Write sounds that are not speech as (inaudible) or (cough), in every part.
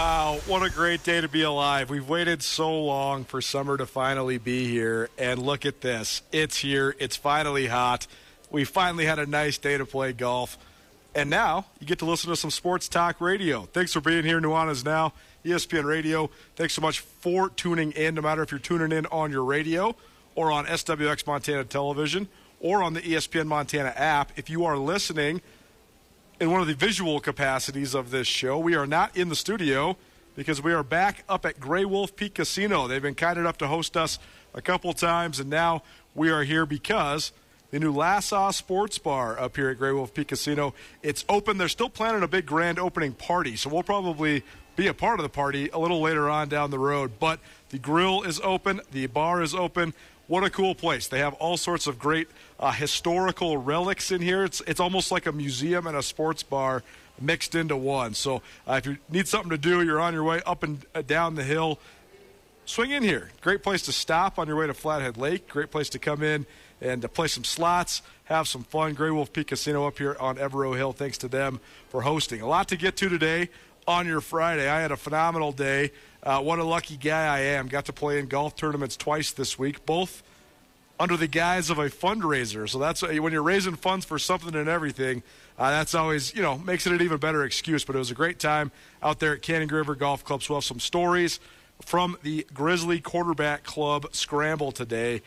Wow, what a great day to be alive. We've waited so long for summer to finally be here, and look at this. It's here, it's finally hot. We finally had a nice day to play golf. And now you get to listen to some sports talk radio. Thanks for being here, Nuanez Now, ESPN Radio. Thanks so much for tuning in, no matter if you're tuning in on your radio or on SWX Montana Television or on the ESPN Montana app. If you are listening, in one of the visual capacities of this show. We are not in the studio because we are back up at Grey Wolf Peak Casino. They've been kind enough to host us a couple times, and now we are here because the new Lassaw Sports Bar up here at Grey Wolf Peak Casino. It's open. They're still planning a big grand opening party, so we'll probably be a part of the party a little later on down the road. But the grill is open, the bar is open. What a cool place! They have all sorts of great uh, historical relics in here. It's it's almost like a museum and a sports bar mixed into one. So uh, if you need something to do, you're on your way up and uh, down the hill. Swing in here. Great place to stop on your way to Flathead Lake. Great place to come in and to play some slots, have some fun. Grey Wolf Peak Casino up here on Evaro Hill. Thanks to them for hosting. A lot to get to today on your Friday. I had a phenomenal day. Uh, what a lucky guy I am. Got to play in golf tournaments twice this week, both under the guise of a fundraiser. So that's when you're raising funds for something and everything. Uh, that's always, you know, makes it an even better excuse. But it was a great time out there at Canyon River Golf Club. So we'll have some stories from the Grizzly Quarterback Club scramble today.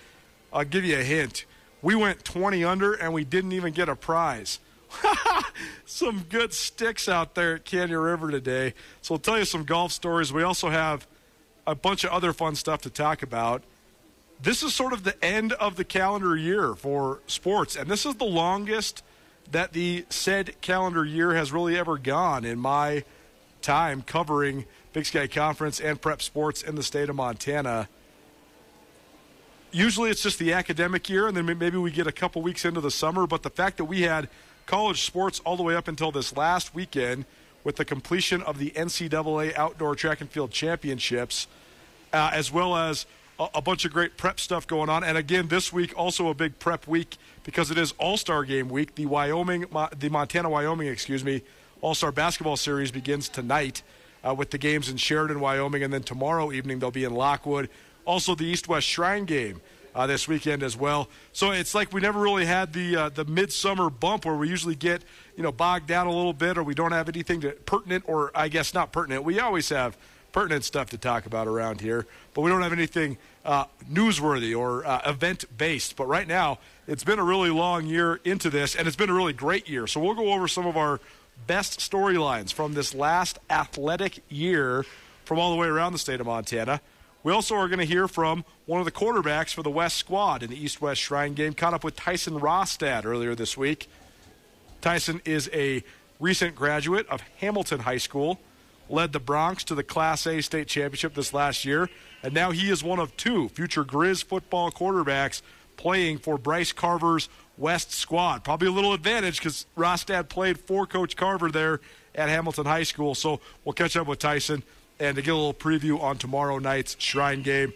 I'll give you a hint. We went 20 under and we didn't even get a prize. (laughs) some good sticks out there at Canyon River today. So we'll tell you some golf stories. We also have a bunch of other fun stuff to talk about this is sort of the end of the calendar year for sports, and this is the longest that the said calendar year has really ever gone in my time covering Big Sky Conference and prep sports in the state of Montana. Usually it's just the academic year, and then maybe we get a couple weeks into the summer, but the fact that we had college sports all the way up until this last weekend with the completion of the NCAA Outdoor Track and Field Championships, uh, as well as a, a bunch of great prep stuff going on. And again, this week also a big prep week because it is All Star Game week. The Wyoming, the Montana Wyoming, excuse me, All Star Basketball Series begins tonight uh, with the games in Sheridan, Wyoming, and then tomorrow evening they'll be in Lockwood. Also, the East West Shrine game uh, this weekend as well. So it's like we never really had the uh, the midsummer bump where we usually get you know bogged down a little bit, or we don't have anything to, pertinent, or I guess not pertinent. We always have pertinent stuff to talk about around here, but we don't have anything uh, newsworthy or uh, event based. But right now, it's been a really long year into this, and it's been a really great year. So we'll go over some of our best storylines from this last athletic year from all the way around the state of Montana. We also are going to hear from one of the quarterbacks for the West squad in the East West Shrine game. Caught up with Tyson Rostad earlier this week. Tyson is a recent graduate of Hamilton High School, led the Broncs to the Class A state championship this last year, and now he is one of two future Grizz football quarterbacks playing for Bryce Carver's West squad. Probably a little advantage because Rostad played for Coach Carver there at Hamilton High School. So we'll catch up with Tyson and to get a little preview on tomorrow night's Shrine game.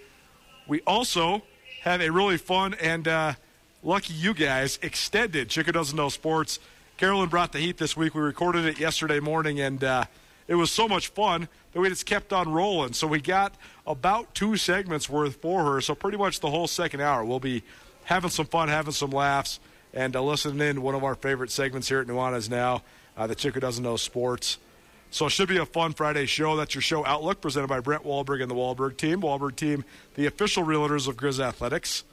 We also have a really fun and uh, lucky you guys extended Chico Doesn't Know Sports. Carolyn brought the heat this week. We recorded it yesterday morning, and uh, it was so much fun that we just kept on rolling. So we got about two segments worth for her. So pretty much the whole second hour, we'll be having some fun, having some laughs, and uh, listening in one of our favorite segments here at Nuanez Now, uh, the Chico Doesn't Know Sports. So it should be a fun Friday show. That's your show Outlook, presented by Brent Wahlberg and the Wahlberg team. Wahlberg team, the official realtors of Grizz Athletics.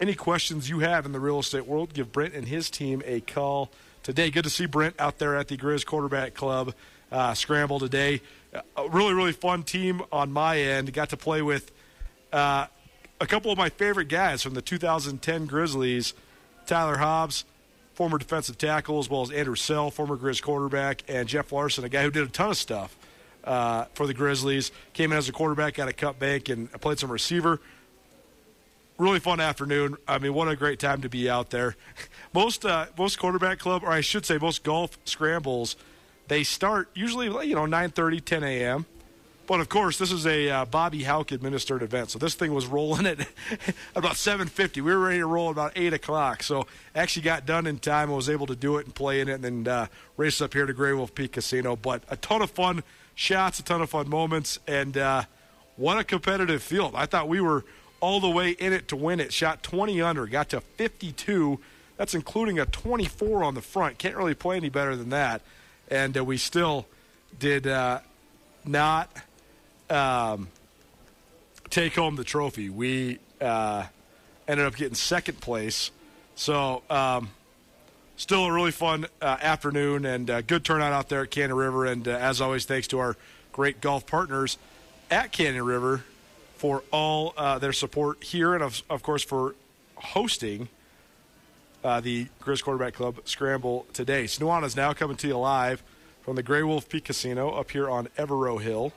Any questions you have in the real estate world, give Brent and his team a call today. Good to see Brent out there at the Grizz Quarterback Club uh, scramble today. A really, really fun team on my end. Got to play with uh, a couple of my favorite guys from the 2010 Grizzlies, Tyler Hobbs, former defensive tackle, as well as Andrew Selle, former Grizz quarterback, and Jeff Larson, a guy who did a ton of stuff uh, for the Grizzlies. Came in as a quarterback out of Cut Bank and played some receiver. Really fun afternoon. I mean, what a great time to be out there. (laughs) most uh, most quarterback club, or I should say, most golf scrambles, they start usually you know 9:30, 10 a.m. But of course, this is a uh, Bobby Hauck administered event, so this thing was rolling at (laughs) about 7:50. We were ready to roll about eight o'clock, so actually got done in time. I was able to do it and play in it, and then uh, race up here to Grey Wolf Peak Casino. But a ton of fun shots, a ton of fun moments, and uh, what a competitive field! I thought we were all the way in it to win it. Shot 20 under, got to 52. That's including a 24 on the front. Can't really play any better than that, and uh, we still did uh, not um, take home the trophy. We uh, ended up getting second place. So, um, still a really fun uh, afternoon and uh, good turnout out there at Canyon River. And uh, as always, thanks to our great golf partners at Canyon River for all uh, their support here and, of, of course, for hosting uh, the Grizz Quarterback Club Scramble today. Snuana is now coming to you live from the Grey Wolf Peak Casino up here on Evaro Hill.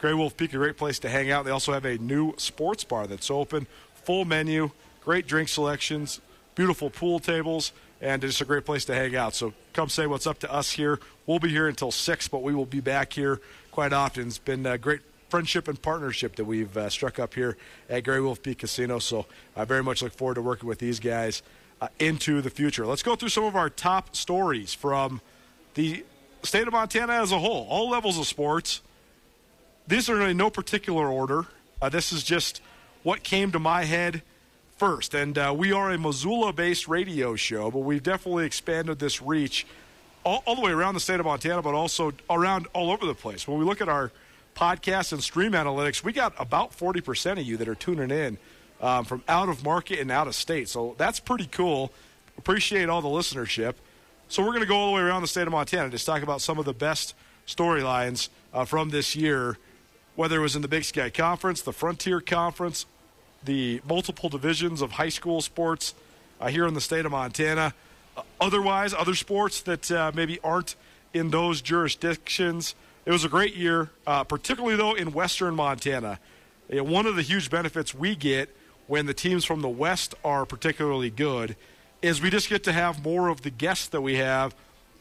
Grey Wolf Peak, a great place to hang out. They also have a new sports bar that's open, full menu, great drink selections, beautiful pool tables, and it's a great place to hang out. So come say what's up to us here. We'll be here until 6, but we will be back here quite often. It's been a great friendship and partnership that we've uh, struck up here at Grey Wolf Peak Casino. So I very much look forward to working with these guys uh, into the future. Let's go through some of our top stories from the state of Montana as a whole, all levels of sports. These are in no particular order. Uh, this is just what came to my head first. And uh, we are a Missoula based radio show, but we've definitely expanded this reach all, all, the way around the state of Montana, but also around all over the place. When we look at our podcast and stream analytics, we got about 40% of you that are tuning in um, from out of market and out of state. So that's pretty cool. Appreciate all the listenership. So we're going to go all the way around the state of Montana, just talk about some of the best storylines uh, from this year whether it was in the Big Sky Conference, the Frontier Conference, the multiple divisions of high school sports uh, here in the state of Montana. Uh, otherwise, other sports that uh, maybe aren't in those jurisdictions. It was a great year, uh, particularly though in western Montana. one of the huge benefits we get when the teams from the west are particularly good is we just get to have more of the guests that we have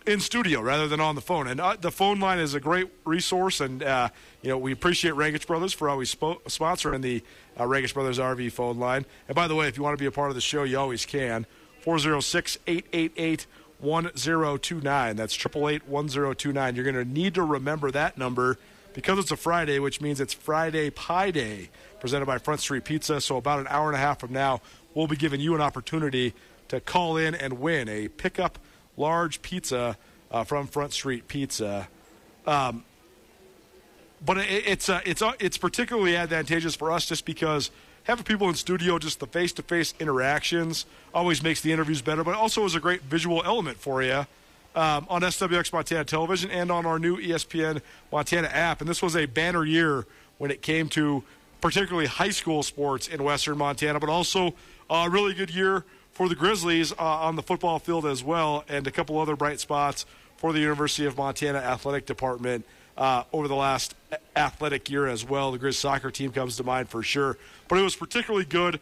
in studio rather than on the phone. And uh, the phone line is a great resource, and uh, you know we appreciate Rangitsch Brothers for always spo- sponsoring the uh, Brothers RV phone line. And by the way, if you want to be a part of the show, you always can. 406 888 1029. That's 888 1029. You're going to need to remember that number because it's a Friday, which means it's Friday Pie Day, presented by Front Street Pizza. So, about an hour and a half from now, we'll be giving you an opportunity to call in and win a pickup large pizza uh, from Front Street Pizza. Um, but it, it's uh, it's uh, it's particularly advantageous for us just because having people in studio, just the face-to-face interactions, always makes the interviews better. But also is a great visual element for you. Um, on SWX Montana Television and on our new ESPN Montana app. And this was a banner year when it came to particularly high school sports in Western Montana, but also a really good year for the Grizzlies uh, on the football field as well, and a couple other bright spots for the University of Montana athletic department uh, over the last athletic year as well. The Grizz soccer team comes to mind for sure, but it was particularly good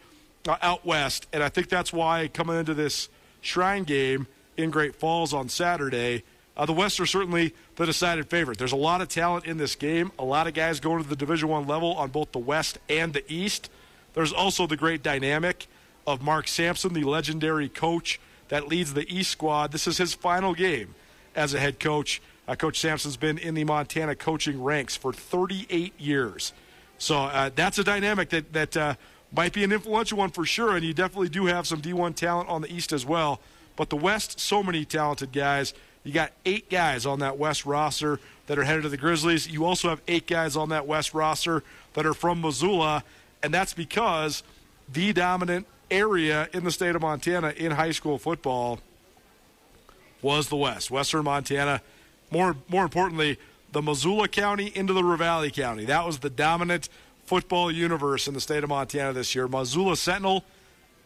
uh, out west, and I think that's why coming into this Shrine game in Great Falls on Saturday. Uh, the West are certainly the decided favorite. There's a lot of talent in this game. A lot of guys going to the Division One level on both the West and the East. There's also the great dynamic of Mark Sampson, the legendary coach that leads the East squad. This is his final game as a head coach. Uh, coach Sampson's been in the Montana coaching ranks for 38 years. So uh, that's a dynamic that that uh, might be an influential one for sure. And you definitely do have some D1 talent on the East as well. But the West, so many talented guys. You got eight guys on that West roster that are headed to the Grizzlies. You also have eight guys on that West roster that are from Missoula, and that's because the dominant area in the state of Montana in high school football was the West, Western Montana. More, more importantly, the Missoula County into the Ravalli County. That was the dominant football universe in the state of Montana this year. Missoula Sentinel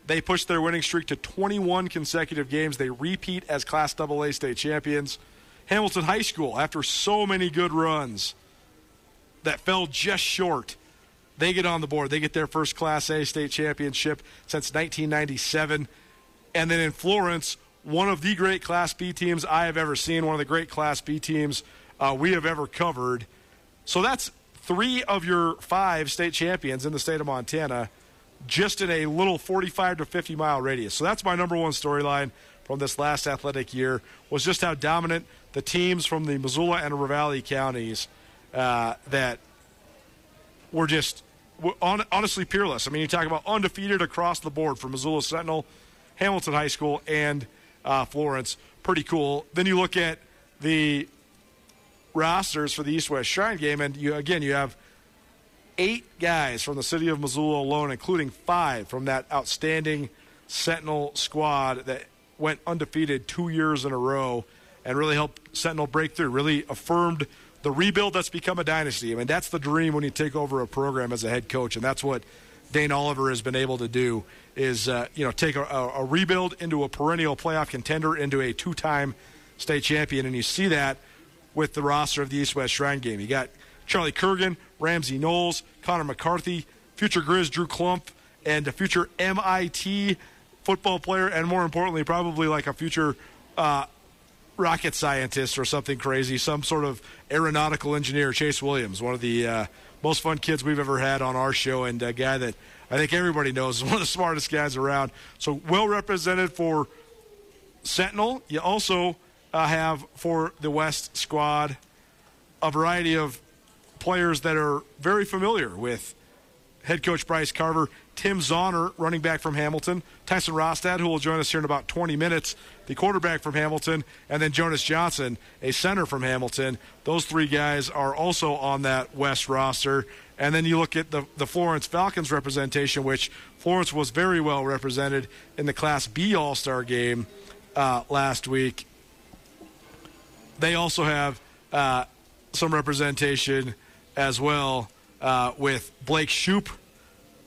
they push their winning streak to 21 consecutive games. They repeat as Class AA state champions. Hamilton High School, after so many good runs that fell just short, they get on the board. They get their first Class A state championship since 1997. And then in Florence, one of the great Class B teams I have ever seen, one of the great Class B teams uh, we have ever covered. So that's three of your five state champions in the state of Montana just in a little 45 to 50 mile radius. So that's my number one storyline from this last athletic year was just how dominant the teams from the Missoula and Ravalli counties uh, that were just on, honestly peerless. I mean, you talk about undefeated across the board for Missoula Sentinel, Hamilton High School, and uh, Florence. Pretty cool. Then you look at the rosters for the East West Shrine game, and you again you have – eight guys from the city of Missoula alone, including five from that outstanding Sentinel squad that went undefeated two years in a row and really helped Sentinel break through, really affirmed the rebuild that's become a dynasty. I mean, that's the dream when you take over a program as a head coach, and that's what Dane Oliver has been able to do is, uh, you know, take a, a rebuild into a perennial playoff contender, into a two-time state champion, and you see that with the roster of the East-West Shrine game. You got Charlie Kurgan, Ramsey Knowles, Connor McCarthy, future Grizz Drew Clump, and a future MIT football player, and more importantly, probably like a future uh, rocket scientist or something crazy, some sort of aeronautical engineer, Chase Williams, one of the uh, most fun kids we've ever had on our show, and a guy that I think everybody knows is (laughs) one of the smartest guys around. So well represented for Sentinel. You also uh, have for the West squad a variety of players that are very familiar with head coach Bryce Carver, Tim Zahner, running back from Hamilton, Tyson Rostad, who will join us here in about 20 minutes, the quarterback from Hamilton, and then Jonas Johnson, a center from Hamilton. Those three guys are also on that West roster. And then you look at the, the Florence Falcons representation, which Florence was very well represented in the Class B All Star game uh, last week. They also have uh, some representation as well uh, with Blake Shoop,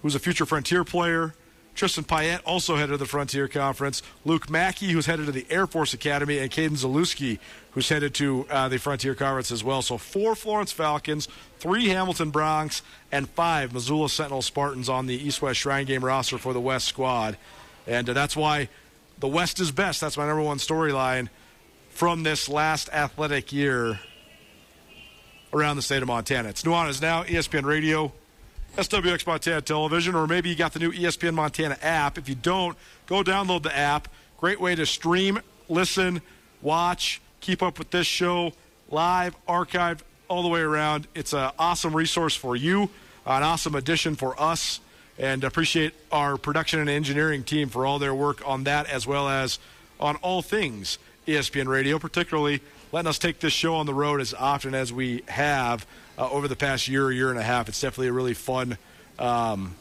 who's a future Frontier player. Tristan Payette also headed to the Frontier Conference. Luke Mackey, who's headed to the Air Force Academy, and Caden Zalewski, who's headed to uh, the Frontier Conference as well. So four Florence Falcons, three Hamilton Broncs, and five Missoula Sentinel Spartans on the East-West Shrine Game roster for the West squad. And uh, that's why the West is best. That's my number one storyline from this last athletic year around the state of Montana. It's Nuanez Now, ESPN Radio, SWX Montana Television, or maybe you got the new ESPN Montana app. If you don't, go download the app. Great way to stream, listen, watch, keep up with this show live, archived, all the way around. It's an awesome resource for you, an awesome addition for us, and appreciate our production and engineering team for all their work on that as well as on all things ESPN Radio, particularly letting us take this show on the road as often as we have uh, over the past year, year and a half. It's definitely a really fun um,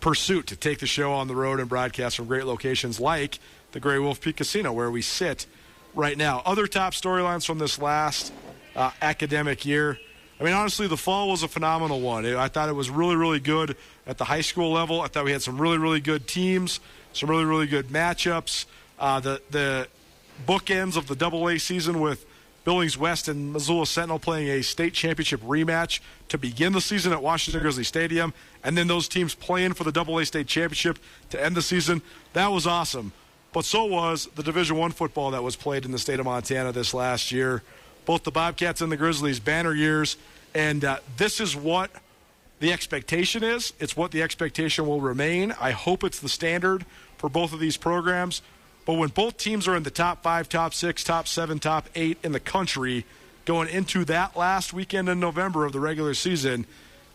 pursuit to take the show on the road and broadcast from great locations like the Grey Wolf Peak Casino, where we sit right now. Other top storylines from this last uh, academic year. I mean, honestly, the fall was a phenomenal one. I thought it was really, really good at the high school level. I thought we had some really, really good teams, some really, really good matchups. Uh, the the bookends of the Double A season with Billings West and Missoula Sentinel playing a state championship rematch to begin the season at Washington Grizzly Stadium, and then those teams playing for the Double A state championship to end the season. That was awesome. But so was the Division One football that was played in the state of Montana this last year. Both the Bobcats and the Grizzlies banner years, and uh, this is what the expectation is. It's what the expectation will remain. I hope it's the standard for both of these programs. But when both teams are in the top five, top six, top seven, top eight in the country going into that last weekend in November of the regular season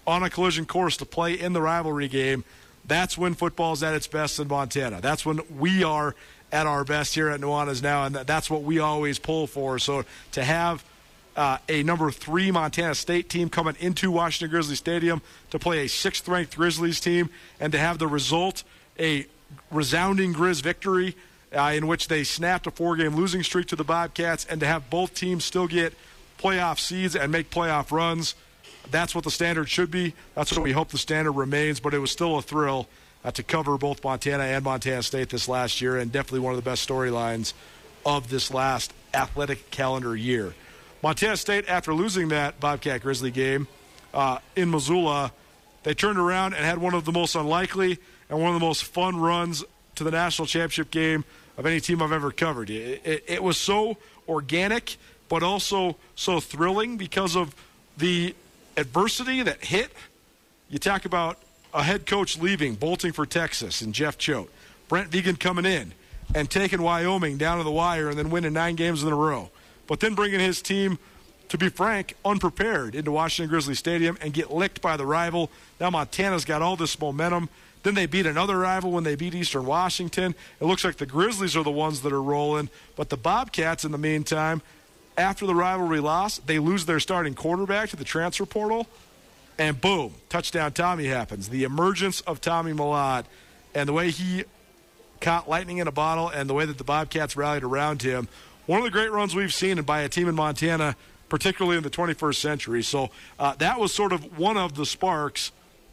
on a collision course to play in the rivalry game, that's when football is at its best in Montana. That's when we are at our best here at Nuanez now, and that's what we always pull for. So to have uh, a number three Montana State team coming into Washington Grizzly Stadium to play a sixth ranked Grizzlies team, and to have the result a resounding Grizz victory uh, in which they snapped a four game losing streak to the Bobcats, and to have both teams still get playoff seeds and make playoff runs. That's what the standard should be. That's what we hope the standard remains, but it was still a thrill uh, to cover both Montana and Montana State this last year, and definitely one of the best storylines of this last athletic calendar year. Montana State, after losing that Bobcat Grizzly game uh, in Missoula, they turned around and had one of the most unlikely and one of the most fun runs to the national championship game of any team I've ever covered. It, it, it was so organic, but also so thrilling because of the adversity that hit. You talk about a head coach leaving, bolting for Texas, and Jeff Choate. Brent Vigen coming in and taking Wyoming down to the wire and then winning nine games in a row. But then bringing his team, to be frank, unprepared into Washington Grizzly Stadium and get licked by the rival. Now Montana's got all this momentum. Then they beat another rival when they beat Eastern Washington. It looks like the Grizzlies are the ones that are rolling. But the Bobcats, in the meantime, after the rivalry loss, they lose their starting quarterback to the transfer portal. And boom, touchdown Tommy happens. The emergence of Tommy Mellott and the way he caught lightning in a bottle and the way that the Bobcats rallied around him. One of the great runs we've seen by a team in Montana, particularly in the 21st century. So uh, that was sort of one of the sparks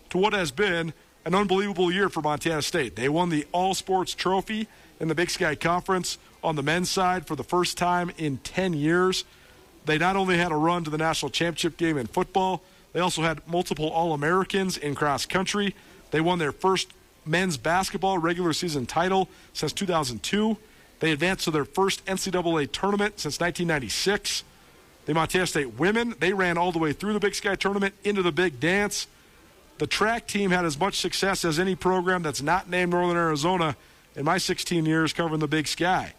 to what has been an unbelievable year for Montana State. They won the All Sports Trophy in the Big Sky Conference on the men's side for the first time in 10 years. They not only had a run to the national championship game in football, they also had multiple All Americans in cross country. They won their first men's basketball regular season title since 2002. They advanced to their first NCAA tournament since 1996. The Montana State women, they ran all the way through the Big Sky tournament into the big dance. The track team had as much success as any program that's not named Northern Arizona in my 16 years covering the Big Sky.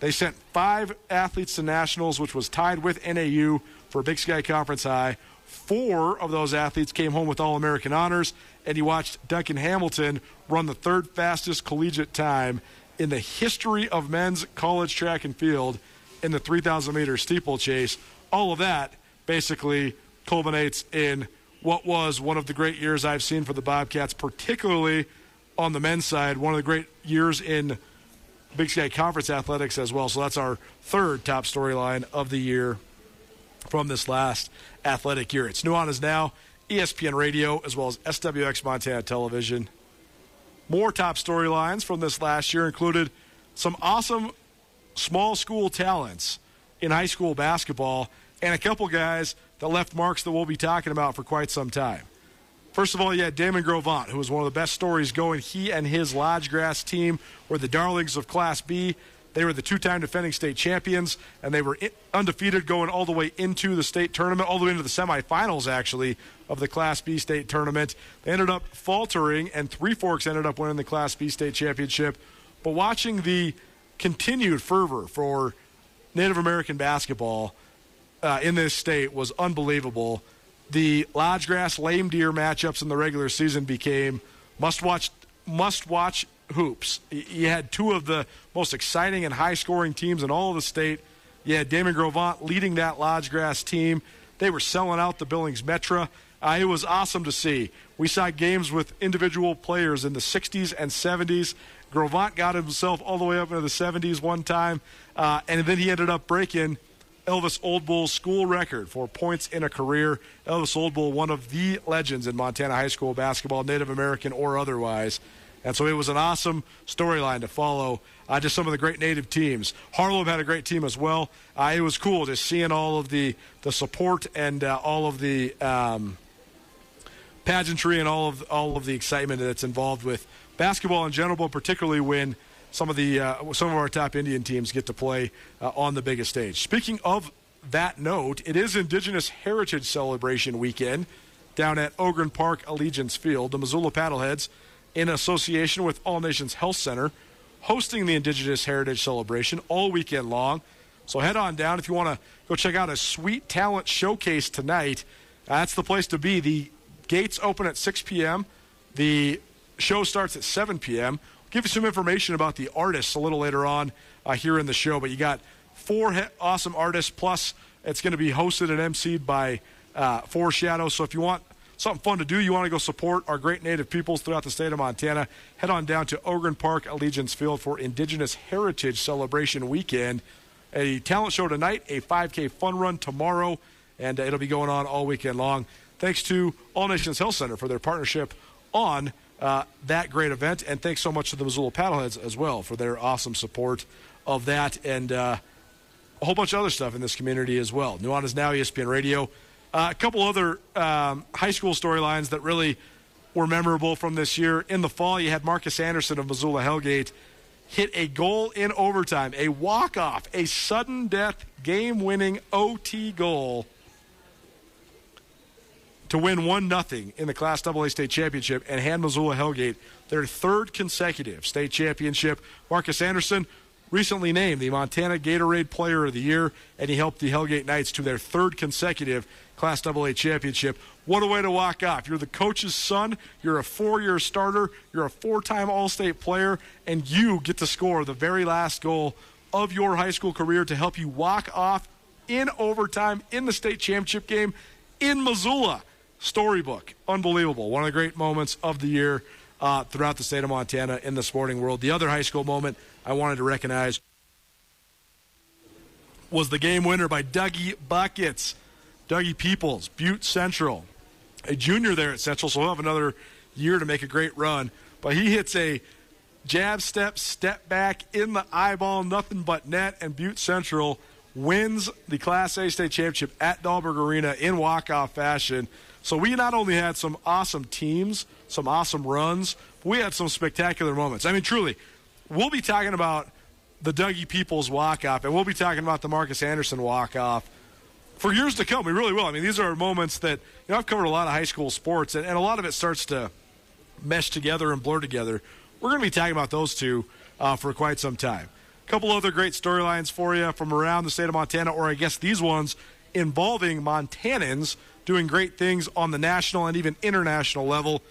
They sent five athletes to nationals, which was tied with NAU for Big Sky Conference High. Four of those athletes came home with All American honors, and you watched Duncan Hamilton run the third fastest collegiate time in the history of men's college track and field in the 3,000 meter steeplechase. All of that basically culminates in what was one of the great years I've seen for the Bobcats, particularly on the men's side, one of the great years in Big Sky Conference athletics as well. So that's our third top storyline of the year from this last athletic year. It's Nuanez Now, ESPN Radio, as well as SWX Montana Television. More top storylines from this last year included some awesome small school talents in high school basketball and a couple guys that left marks that we'll be talking about for quite some time. First of all, you had Damon Gros Ventre, who was one of the best stories going. He and his Lodge Grass team were the darlings of Class B. They were the two-time defending state champions, and they were undefeated going all the way into the state tournament, all the way into the semifinals, actually, of the Class B state tournament. They ended up faltering, and Three Forks ended up winning the Class B state championship. But watching the continued fervor for Native American basketball uh, in this state was unbelievable. The Lodge Grass Lame Deer matchups in the regular season became must-watch must-watch hoops. You had two of the most exciting and high-scoring teams in all of the state. You had Damon Gros Ventre leading that Lodge Grass team. They were selling out the Billings Metra. Uh, it was awesome to see. We saw games with individual players in the 60s and 70s. Gros Ventre got himself all the way up into the 70s one time, uh, and then he ended up breaking Elvis Old Bull's school record for points in a career. Elvis Old Bull, one of the legends in Montana high school basketball, Native American or otherwise. And so it was an awesome storyline to follow uh, just some of the great native teams. Harlem had a great team as well. Uh, it was cool just seeing all of the, the support and uh, all of the um, pageantry and all of all of the excitement that's involved with basketball in general, but particularly when some of the uh, some of our top Indian teams get to play uh, on the biggest stage. Speaking of that note, it is Indigenous Heritage Celebration weekend down at Ogren Park Allegiance Field. The Missoula Paddleheads, in association with All Nations Health Center, hosting the Indigenous Heritage Celebration all weekend long. So head on down if you want to go check out a sweet talent showcase tonight. That's the place to be. The gates open at 6 p.m. The show starts at 7 p.m. Give you some information about the artists a little later on uh, here in the show, but you got four he- awesome artists, plus it's going to be hosted and emceed by uh, Foreshadow. So if you want something fun to do, you want to go support our great native peoples throughout the state of Montana, head on down to Ogren Park Allegiance Field for Indigenous Heritage Celebration Weekend. A talent show tonight, a 5K fun run tomorrow, and it'll be going on all weekend long. Thanks to All Nations Health Center for their partnership on uh, that great event. And thanks so much to the Missoula Paddleheads as well for their awesome support of that and uh, a whole bunch of other stuff in this community as well. Nuanez Now, ESPN Radio. Uh, a couple other um, high school storylines that really were memorable from this year. In the fall, you had Marcus Anderson of Missoula Hellgate hit a goal in overtime, a walk-off, a sudden death game-winning OT goal to win 1 0 in the Class AA state championship and hand Missoula Hellgate their third consecutive state championship. Marcus Anderson recently named the Montana Gatorade Player of the Year, and he helped the Hellgate Knights to their third consecutive Class AA championship. What a way to walk off. You're the coach's son, you're a four year starter, you're a four time All State player, and you get to score the very last goal of your high school career to help you walk off in overtime in the state championship game in Missoula storybook. Unbelievable. One of the great moments of the year uh, throughout the state of Montana in the sporting world. The other high school moment I wanted to recognize was the game winner by Dougie Buckets. Dougie Peoples, Butte Central. A junior there at Central, so he'll have another year to make a great run. But he hits a jab step, step back in the eyeball, nothing but net, and Butte Central wins the Class A state championship at Dahlberg Arena in walk-off fashion. So we not only had some awesome teams, some awesome runs, we had some spectacular moments. I mean, truly, we'll be talking about the Dougie Peoples walk off, and we'll be talking about the Marcus Anderson walk off for years to come. We really will. I mean, these are moments that, you know, I've covered a lot of high school sports, and, and a lot of it starts to mesh together and blur together. We're going to be talking about those two uh, for quite some time. A couple other great storylines for you from around the state of Montana, or I guess these ones involving Montanans doing great things on the national and even international level.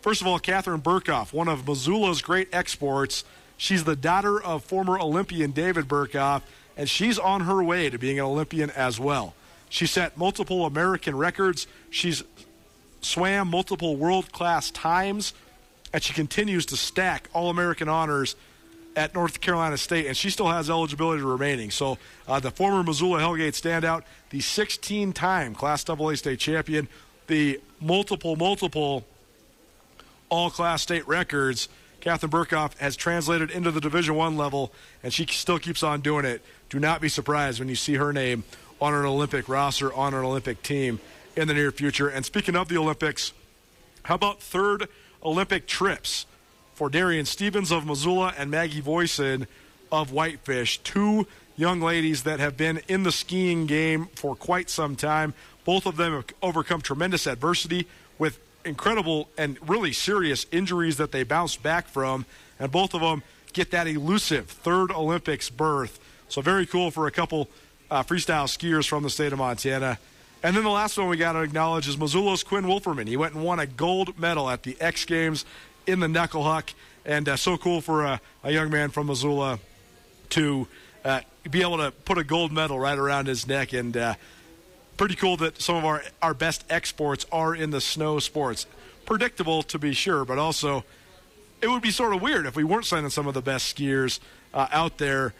First of all, Katharine Berkoff, one of Missoula's great exports. She's the daughter of former Olympian David Berkoff, and she's on her way to being an Olympian as well. She set multiple American records. She's swam multiple world class times, and she continues to stack All American honors at North Carolina State, and she still has eligibility remaining. So uh, the former Missoula Hellgate standout, the 16-time Class AA state champion, the multiple, multiple all-class state records. Katharine Berkoff has translated into the Division One level, and she still keeps on doing it. Do not be surprised when you see her name on an Olympic roster, on an Olympic team in the near future. And speaking of the Olympics, how about third Olympic trips? For Darian Stevens of Missoula and Maggie Voisin. of Whitefish. Two young ladies that have been in the skiing game for quite some time. Both of them have overcome tremendous adversity with incredible and really serious injuries that they bounced back from, and both of them get that elusive third Olympics berth. So very cool for a couple uh, freestyle skiers from the state of Montana. And then the last one we got to acknowledge is Missoula's Quinn Wolferman. He went and won a gold medal at the X Games in the knuckle huck, and uh, so cool for a, a, young man from Missoula to uh, be able to put a gold medal right around his neck. And uh, pretty cool that some of our, our best exports are in the snow sports. Predictable to be sure, but also it would be sort of weird if we weren't sending some of the best skiers uh, out there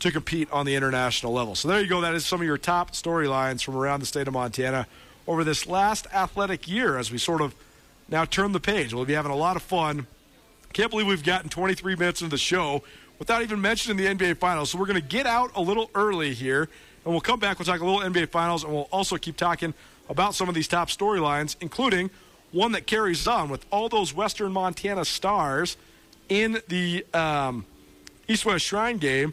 to compete on the international level. So there you go. That is some of your top storylines from around the state of Montana over this last athletic year as we sort of now turn the page. We'll be having a lot of fun. Can't believe we've gotten 23 minutes into the show without even mentioning the NBA Finals. So we're going to get out a little early here, and we'll come back. We'll talk a little NBA Finals, and we'll also keep talking about some of these top storylines, including one that carries on with all those Western Montana stars in the um, East West Shrine game.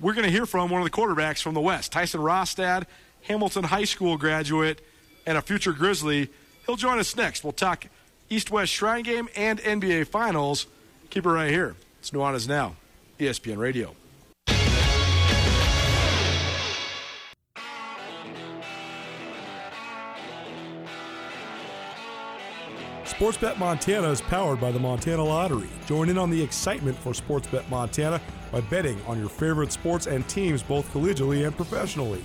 We're going to hear from one of the quarterbacks from the West, Tyson Rostad, Hamilton High School graduate, and a future Grizzly. He'll join us next. We'll talk East West Shrine game and NBA Finals. Keep it right here. It's Nuanez Now, ESPN Radio. Sportsbet Montana is powered by the Montana Lottery. Join in on the excitement for Sportsbet Montana by betting on your favorite sports and teams both collegially and professionally.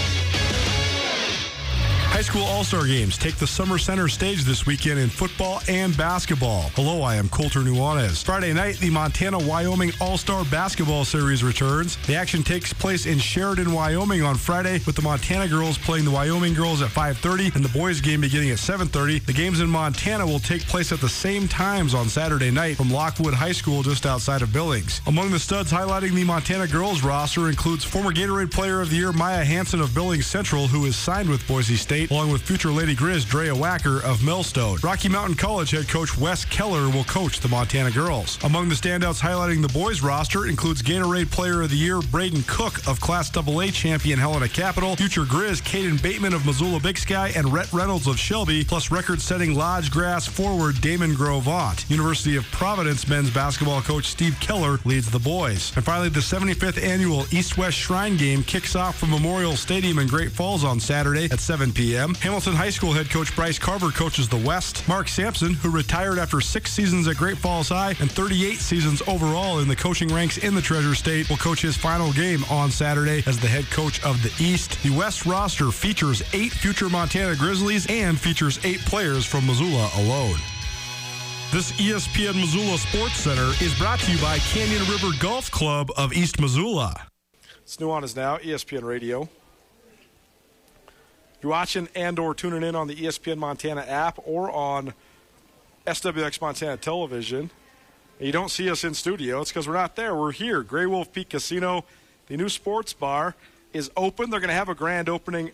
High school All Star games take the Summer Center stage this weekend in football and basketball. Hello, I am Colter Nuanez. Friday night, the Montana Wyoming All Star Basketball Series returns. The action takes place in Sheridan, Wyoming on Friday, with the Montana girls playing the Wyoming girls at 5:30 and the boys game beginning at 7:30. The games in Montana will take place at the same times on Saturday night from Lockwood High School just outside of Billings. Among the studs highlighting the Montana girls roster includes former Gatorade Player of the Year Maya Hanson of Billings Central, who is signed with Boise State along with future Lady Grizz Drea Wacker of Millstone. Rocky Mountain College head coach Wes Keller will coach the Montana girls. Among the standouts highlighting the boys roster includes Gatorade Player of the Year Braden Cook of Class AA champion Helena Capital, future Grizz Caden Bateman of Missoula Big Sky, and Rhett Reynolds of Shelby, plus record-setting Lodge Grass forward Damon Gros Ventre. University of Providence men's basketball coach Steve Keller leads the boys. And finally, the 75th annual East-West Shrine Game kicks off from Memorial Stadium in Great Falls on Saturday at 7 p.m p.m. Hamilton High School head coach Bryce Carver coaches the West. Mark Sampson, who retired after six seasons at Great Falls High and 38 seasons overall in the coaching ranks in the Treasure State, will coach his final game on Saturday as the head coach of the East. The West roster features eight future Montana Grizzlies and features eight players from Missoula alone. This ESPN Missoula Sports Center is brought to you by Canyon River Golf Club of East Missoula. It's Nuanez Now, ESPN Radio. You're watching and or tuning in on the ESPN Montana app or on SWX Montana television, and you don't see us in studio, it's because we're not there. We're here. Grey Wolf Peak Casino, the new sports bar, is open. They're going to have a grand opening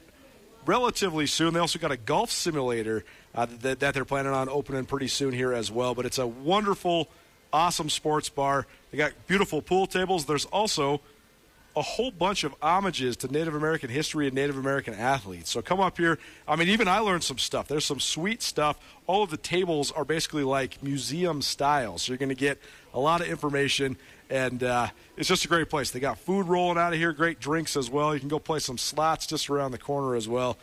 relatively soon. They also got a golf simulator uh, that, that they're planning on opening pretty soon here as well. But it's a wonderful, awesome sports bar. They got beautiful pool tables. There's also a whole bunch of homages to Native American history and Native American athletes. So come up here. I mean, even I learned some stuff. There's some sweet stuff. All of the tables are basically like museum style. So you're going to get a lot of information, and uh, it's just a great place. They got food rolling out of here, great drinks as well. You can go play some slots just around the corner as well.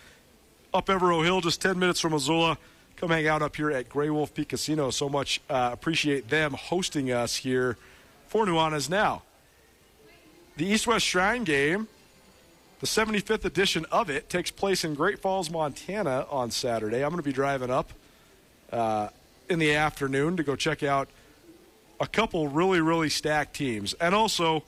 Up Evaro Hill, just 10 minutes from Missoula. Come hang out up here at Grey Wolf Peak Casino. So much uh, appreciate them hosting us here for Nuanez Now. The East West Shrine game, the 75th edition of it, takes place in Great Falls, Montana on Saturday. I'm going to be driving up uh, in the afternoon to go check out a couple really, really stacked teams. And also,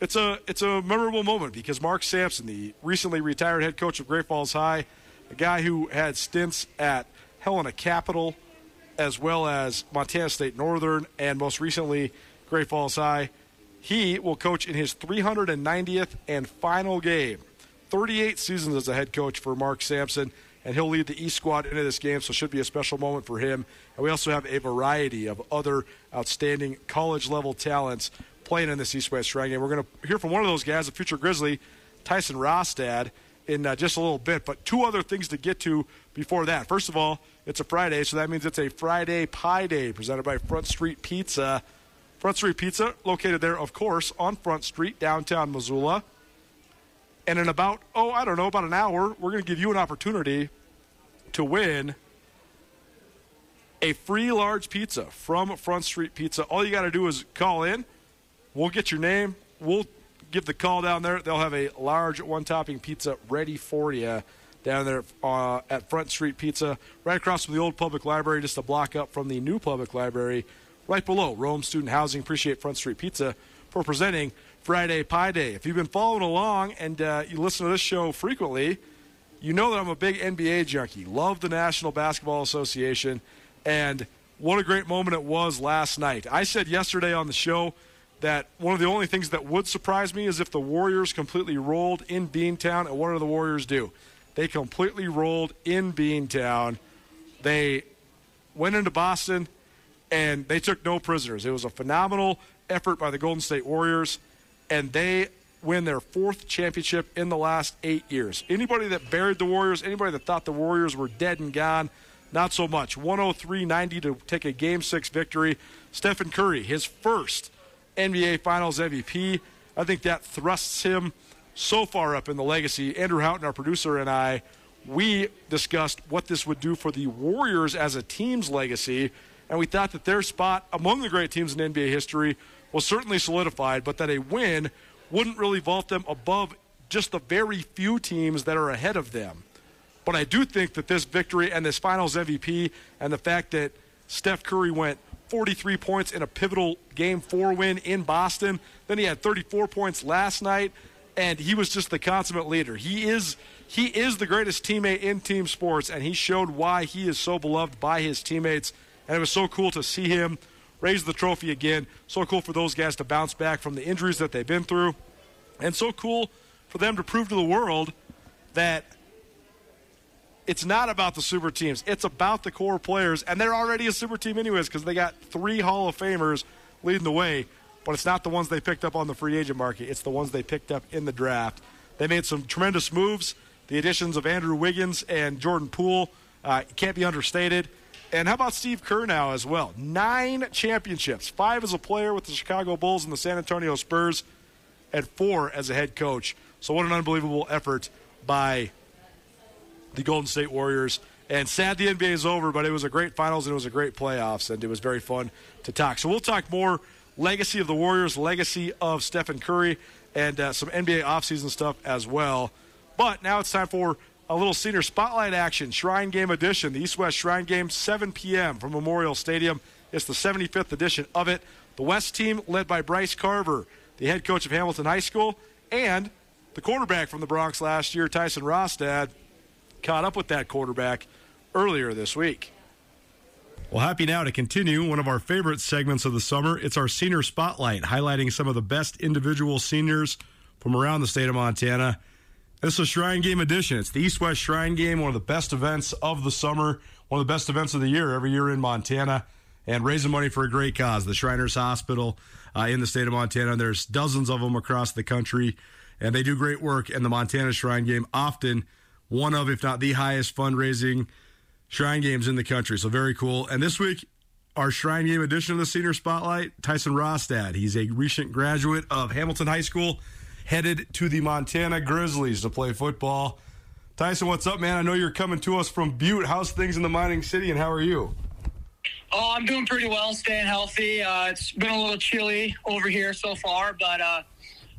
it's a it's a memorable moment because Mark Sampson, the recently retired head coach of Great Falls High, a guy who had stints at Helena Capital, as well as Montana State Northern, and most recently Great Falls High. He will coach in his 390th and final game. 38 seasons as a head coach for Mark Sampson, and he'll lead the East squad into this game, so it should be a special moment for him. And we also have a variety of other outstanding college level talents playing in this East West Shrine game. We're going to hear from one of those guys, a future Grizzly, Tyson Rostad, in uh, just a little bit. But two other things to get to before that. First of all, it's a Friday, so that means it's a Friday Pie Day presented by Front Street Pizza. Front Street Pizza, located there, of course, on Front Street, downtown Missoula. And in about, oh, I don't know, about an hour, we're going to give you an opportunity to win a free large pizza from Front Street Pizza. All you got to do is call in. We'll get your name. We'll give the call down there. They'll have a large one topping pizza ready for you down there uh, at Front Street Pizza, right across from the old public library, just a block up from the new public library, right below Rome Student Housing. Appreciate Front Street Pizza for presenting Friday Pie Day. If you've been following along and uh, you listen to this show frequently, you know that I'm a big NBA junkie. Love the National Basketball Association, and what a great moment it was last night. I said yesterday on the show that one of the only things that would surprise me is if the Warriors completely rolled in Beantown. And what do the Warriors do? They completely rolled in Beantown. They went into Boston and they took no prisoners. It was a phenomenal effort by the Golden State Warriors, and they win their fourth championship in the last eight years. Anybody that buried the Warriors, anybody that thought the Warriors were dead and gone, not so much. 103 90 to take a game six victory. Stephen Curry, his first NBA Finals MVP. I think that thrusts him so far up in the legacy. Andrew Houghton, our producer, and I, we discussed what this would do for the Warriors as a team's legacy, and we thought that their spot among the great teams in NBA history was certainly solidified, but that a win wouldn't really vault them above just the very few teams that are ahead of them. But I do think that this victory and this finals MVP and the fact that Steph Curry went 43 points in a pivotal game four win in Boston. Then he had 34 points last night, and he was just the consummate leader. He is he is the greatest teammate in team sports, and he showed why he is so beloved by his teammates. And it was so cool to see him raise the trophy again. So cool for those guys to bounce back from the injuries that they've been through, and so cool for them to prove to the world that it's not about the super teams. It's about the core players, and they're already a super team anyways because they got three Hall of Famers leading the way. But it's not the ones they picked up on the free agent market. It's the ones they picked up in the draft. They made some tremendous moves. The additions of Andrew Wiggins and Jordan Poole uh, can't be understated. And how about Steve Kerr now as well? Nine championships, five as a player with the Chicago Bulls and the San Antonio Spurs, and four as a head coach. So what an unbelievable effort by the Golden State Warriors. And sad the NBA is over, but it was a great finals and it was a great playoffs, and it was very fun to talk. So we'll talk more legacy of the Warriors, legacy of Stephen Curry, and uh, some NBA offseason stuff as well. But now it's time for a little senior spotlight action, Shrine Game edition, the East West Shrine Game, 7 p.m. from Memorial Stadium. It's the 75th edition of it. The West team, led by Bryce Carver, the head coach of Hamilton High School, and the quarterback from the Broncs last year, Tyson Rostad caught up with that quarterback earlier this week. Well, happy now to continue one of our favorite segments of the summer. It's our senior spotlight, highlighting some of the best individual seniors from around the state of Montana. This is Shrine Game edition. It's the East West Shrine Game, one of the best events of the summer, one of the best events of the year every year in Montana, and raising money for a great cause, the Shriners Hospital uh, in the state of Montana. There's dozens of them across the country, and they do great work. And the Montana Shrine Game often one of, if not the highest fundraising Shrine Games in the country. So very cool. And this week, our Shrine Game edition of the Senior Spotlight, Tyson Rostad. He's a recent graduate of Hamilton High School, headed to the Montana Grizzlies to play football. Tyson, what's up, man? I know you're coming to us from Butte. How's things in the mining city, and how are you? Oh, I'm doing pretty well, staying healthy. Uh, it's been a little chilly over here so far, but uh,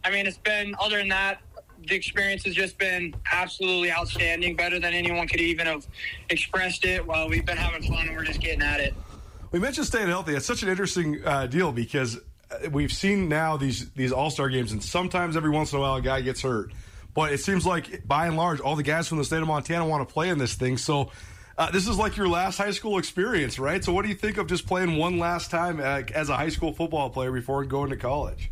I mean, it's been other than that, the experience has just been absolutely outstanding, better than anyone could even have expressed it. Well, we've been having fun and we're just getting at it. We mentioned staying healthy. It's such an interesting uh, deal because we've seen now these these All Star games, and sometimes every once in a while a guy gets hurt. But it seems like by and large, all the guys from the state of Montana want to play in this thing. So uh, this is like your last high school experience, right? So what do you think of just playing one last time uh, as a high school football player before going to college?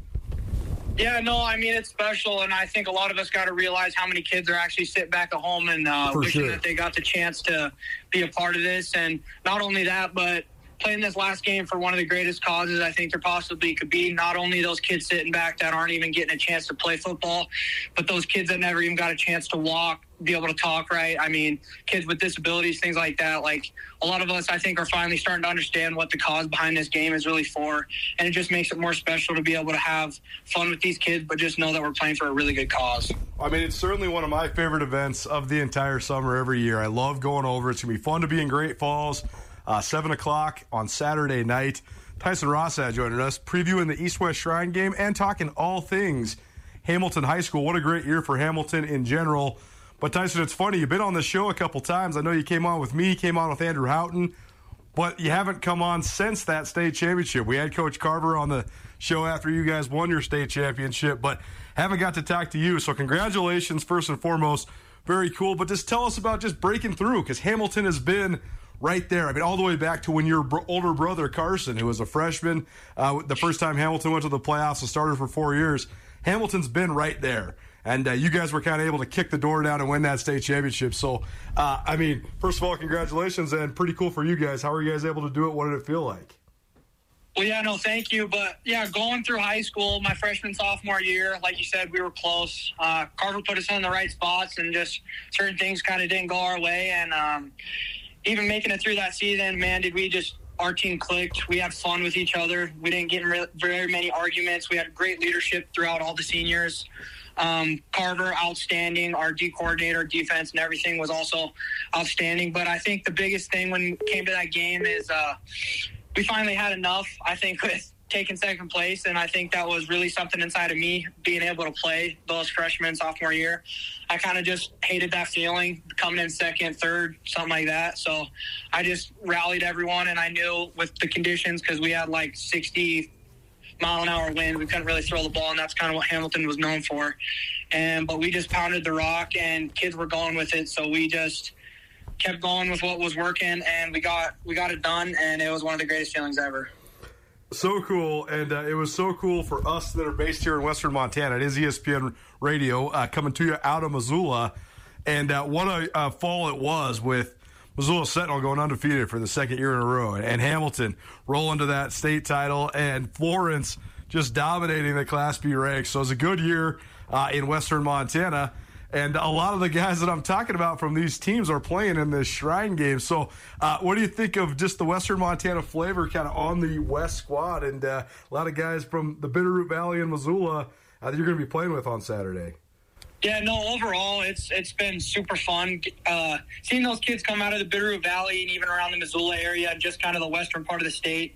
Yeah, no, I mean it's special, and I think a lot of us got to realize how many kids are actually sitting back at home and uh, wishing sure. that they got the chance to be a part of this. And not only that, but playing this last game for one of the greatest causes I think there possibly could be. Not only those kids sitting back that aren't even getting a chance to play football, but those kids that never even got a chance to walk, be able to talk right. I mean, kids with disabilities, things like that. Like a lot of us, I think, are finally starting to understand what the cause behind this game is really for, and it just makes it more special to be able to have fun with these kids, but just know that we're playing for a really good cause. I mean, it's certainly one of my favorite events of the entire summer every year. I love going over. It's going to be fun to be in Great Falls. Uh, 7 o'clock on Saturday night. Tyson Rostad joining us, previewing the East West Shrine game and talking all things Hamilton High School. What a great year for Hamilton in general. But Tyson, it's funny, you've been on the show a couple times. I know you came on with me, came on with Andrew Houghton, but you haven't come on since that state championship. We had Coach Carver on the show after you guys won your state championship, but haven't got to talk to you. So congratulations, first and foremost. Very cool. But just tell us about just breaking through because Hamilton has been right there. I mean, all the way back to when your older brother Carson, who was a freshman, uh, the first time Hamilton went to the playoffs and started for four years, Hamilton's been right there. And uh, you guys were kind of able to kick the door down and win that state championship. So, uh, I mean, first of all, congratulations and pretty cool for you guys. How were you guys able to do it? What did it feel like? Well, yeah, no, thank you. But yeah, going through high school, my freshman, sophomore year, like you said, we were close. Uh, Carver put us in the right spots, and just certain things kind of didn't go our way. And um, even making it through that season, man, did we just our team clicked. We had fun with each other. We didn't get in very many arguments. We had great leadership throughout all the seniors. Um, Carver, outstanding. Our D coordinator, defense, and everything was also outstanding. But I think the biggest thing when it came to that game is uh, we finally had enough. I think (laughs) with taking second place, and I think that was really something inside of me being able to play those freshman sophomore year. I kind of just hated that feeling coming in second, third, something like that. So I just rallied everyone, and I knew with the conditions because we had like sixty mile an hour wind. We couldn't really throw the ball, and that's kind of what Hamilton was known for. And but we just pounded the rock, and kids were going with it. So we just kept going with what was working, and we got we got it done, and it was one of the greatest feelings ever. So cool, and uh, it was so cool for us that are based here in Western Montana. It is ESPN Radio uh, coming to you out of Missoula, and uh, what a uh, fall it was with Missoula Sentinel going undefeated for the second year in a row, and Hamilton rolling to that state title, and Florence just dominating the Class B ranks. So it was a good year uh, in Western Montana. And a lot of the guys that I'm talking about from these teams are playing in this Shrine game. So, uh, what do you think of just the Western Montana flavor kind of on the West squad? And uh, a lot of guys from the Bitterroot Valley and Missoula uh, that you're going to be playing with on Saturday. Yeah, no. Overall, it's it's been super fun uh, seeing those kids come out of the Bitterroot Valley and even around the Missoula area and just kind of the western part of the state.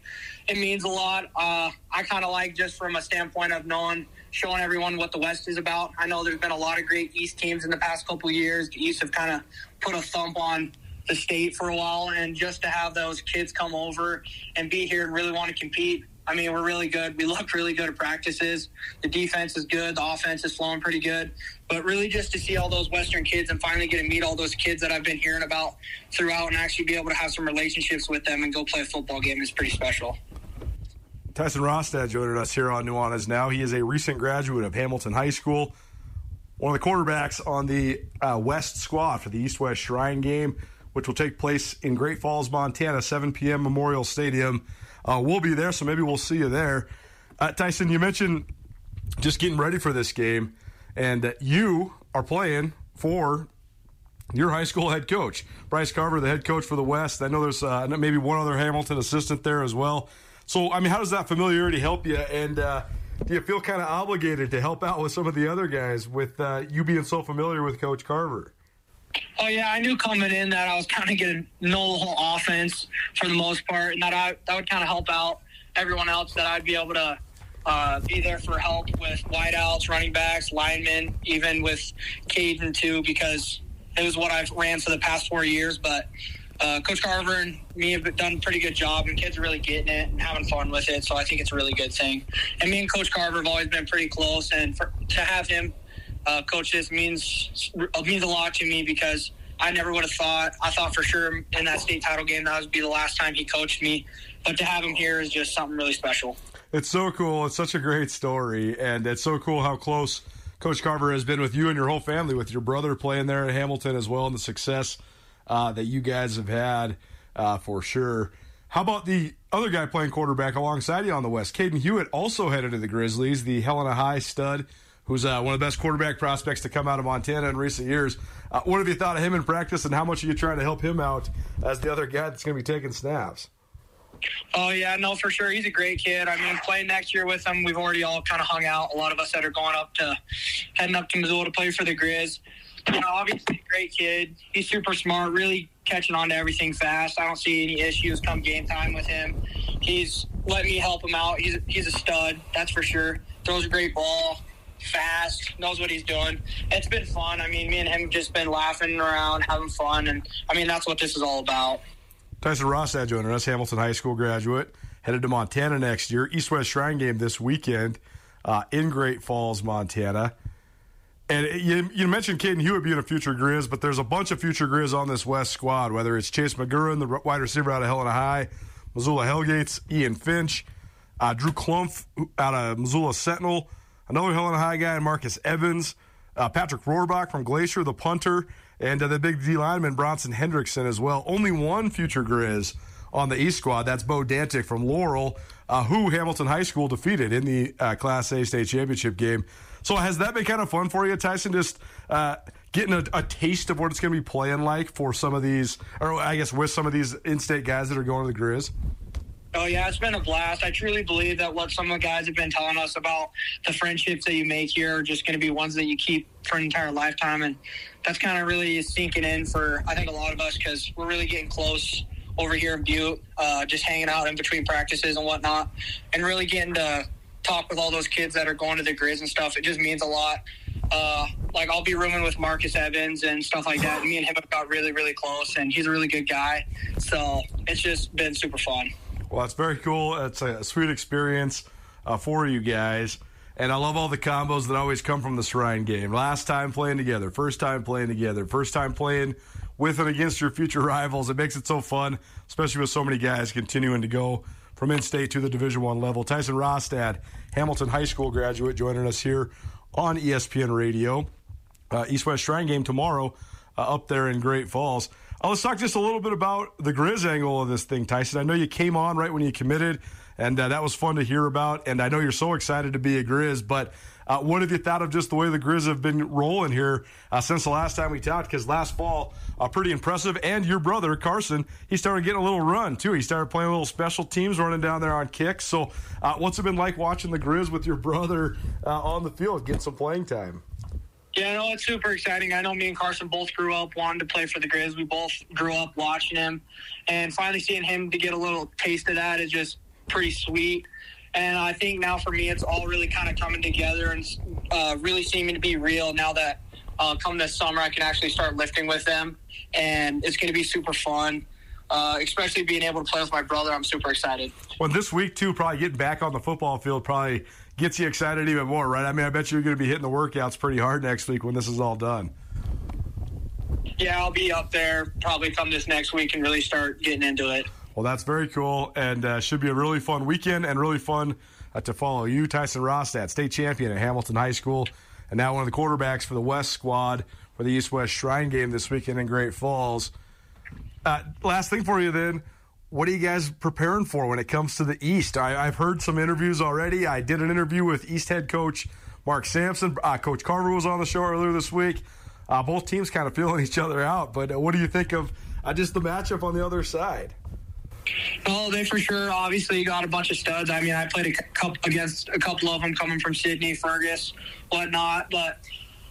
It means a lot. Uh, I kind of like just from a standpoint of knowing, showing everyone what the West is about. I know there's been a lot of great East teams in the past couple years. The East have kind of put a thump on the state for a while, and just to have those kids come over and be here and really want to compete. I mean, we're really good. We (laughs) look really good at practices. The defense is good. The offense is flowing pretty good. But really, just to see all those Western kids and finally get to meet all those kids that I've been hearing about throughout and actually be able to have some relationships with them and go play a football game is pretty special. Tyson Rostad joining us here on Nuanez Now. He is a recent graduate of Hamilton High School, one of the quarterbacks on the uh, West squad for the East West Shrine game, which will take place in Great Falls, Montana, 7 p.m. Memorial Stadium. Uh, we'll be there, so maybe we'll see you there. Uh, Tyson, you mentioned just getting ready for this game, and that you are playing for your high school head coach, Bryce Carver, the head coach for the West. I know there's uh, maybe one other Hamilton assistant there as well. So, I mean, how does that familiarity help you? And uh, do you feel kind of obligated to help out with some of the other guys with uh, you being so familiar with Coach Carver? Oh yeah, I knew coming in that I was kind of getting know the whole offense for the most part, and that I that would kind of help out everyone else. That I'd be able to uh, be there for help with wideouts, running backs, linemen, even with Caden too, because it was what I've ran for the past four years. But uh, Coach Carver and me have done a pretty good job, and kids are really getting it and having fun with it. So I think it's a really good thing. And me and Coach Carver have always been pretty close, and for, to have him uh, coach this means means a lot to me because I never would have thought. I thought for sure in that state title game that would be the last time he coached me, but to have him here is just something really special. It's so cool. It's such a great story, and it's so cool how close Coach Carver has been with you and your whole family, with your brother playing there at Hamilton as well, and the success uh, that you guys have had uh, for sure. How about the other guy playing quarterback alongside you on the West? Caden Hewitt also headed to the Grizzlies, the Helena High stud, who's uh, one of the best quarterback prospects to come out of Montana in recent years. Uh, what have you thought of him in practice, and how much are you trying to help him out as the other guy that's going to be taking snaps? Oh yeah, no, for sure. He's a great kid. I mean, playing next year with him, we've already all kind of hung out. A lot of us that are going up to heading up to Missoula to play for the Grizz. (laughs) You know, obviously, great kid. He's super smart. Really catching on to everything fast. I don't see any issues come game time with him. He's let me help him out. He's he's a stud, that's for sure. Throws a great ball, fast, knows what he's doing. It's been fun. I mean, me and him just been laughing around, having fun, and I mean that's what this is all about. Tyson Rostad joining us, Hamilton High School graduate, headed to Montana next year. East West Shrine game this weekend uh, in Great Falls, Montana. And you, you mentioned Caden Hewitt being a future Grizz, but there's a bunch of future Grizz on this West squad, whether it's Chase McGurran, the wide receiver out of Helena High, Missoula Hellgates, Ian Finch, uh, Drew Klumpf out of Missoula Sentinel, another Helena High guy, Marcus Evans, uh, Patrick Rohrbach from Glacier, the punter, and uh, the big D lineman Bronson Hendrickson as well. Only one future Grizz on the East squad. That's Bo Dantic from Laurel, uh, who Hamilton High School defeated in the uh, Class A state championship game. So has that been kind of fun for you, Tyson? Just uh, getting a, a, taste of what it's going to be playing like for some of these, or I guess with some of these in-state guys that are going to the Grizz. Oh yeah, it's been a blast. I truly believe that what some of the guys have been telling us about the friendships that you make here are just going to be ones that you keep for an entire lifetime, and that's kind of really sinking in for I think a lot of us because we're really getting close over here in Butte, uh, just hanging out in between practices and whatnot, and really getting to talk with all those kids that are going to the Grizz and stuff. It just means a lot. Uh, like I'll be rooming with Marcus Evans and stuff like that. Me and him have got really, really close, and he's a really good guy. So it's just been super fun. Well, it's very cool. It's a sweet experience uh, for you guys. And I love all the combos that always come from the Shrine game. Last time playing together, first time playing together, first time playing with and against your future rivals. It makes it so fun, especially with so many guys continuing to go from in-state to the Division One level. Tyson Rostad, Hamilton High School graduate, joining us here on ESPN Radio. Uh, East West Shrine game tomorrow uh, up there in Great Falls. Uh, let's talk just a little bit about the Grizz angle of this thing, Tyson. I know you came on right when you committed and uh, that was fun to hear about. And I know you're so excited to be a Grizz, but uh, what have you thought of just the way the Grizz have been rolling here uh, since the last time we talked? Because last fall, uh, pretty impressive. And your brother Carson, he started getting a little run too. He started playing a little special teams, running down there on kicks. So, uh, what's it been like watching the Grizz with your brother uh, on the field get some playing time? Yeah, no, it's super exciting. I know me and Carson both grew up wanting to play for the Grizz. We both grew up watching him, and finally seeing him to get a little taste of that is just pretty sweet. And I think now for me, it's all really kind of coming together and uh, really seeming to be real now that uh, come this summer, I can actually start lifting with them. And it's going to be super fun. Uh, especially being able to play with my brother, I'm super excited. Well, this week too, probably getting back on the football field probably gets you excited even more, right? I mean, I bet you're going to be hitting the workouts pretty hard next week when this is all done. Yeah, I'll be up there probably come this next week and really start getting into it. Well, that's very cool and uh, should be a really fun weekend and really fun uh, to follow you, Tyson Rostad, state champion at Hamilton High School, and now one of the quarterbacks for the West squad for the East West Shrine game this weekend in Great Falls. Uh, last thing for you then. What are you guys preparing for when it comes to the East? I, have heard some interviews already. I did an interview with East head coach Mark Sampson. Uh, coach Carver was on the show earlier this week. Uh, both teams kind of feeling (laughs) each other out. But uh, what do you think of uh, just the matchup on the other side? Oh, they for sure. Obviously, you got a bunch of studs. I mean, I played a couple against a couple of them coming from Sidney, Fergus, whatnot. But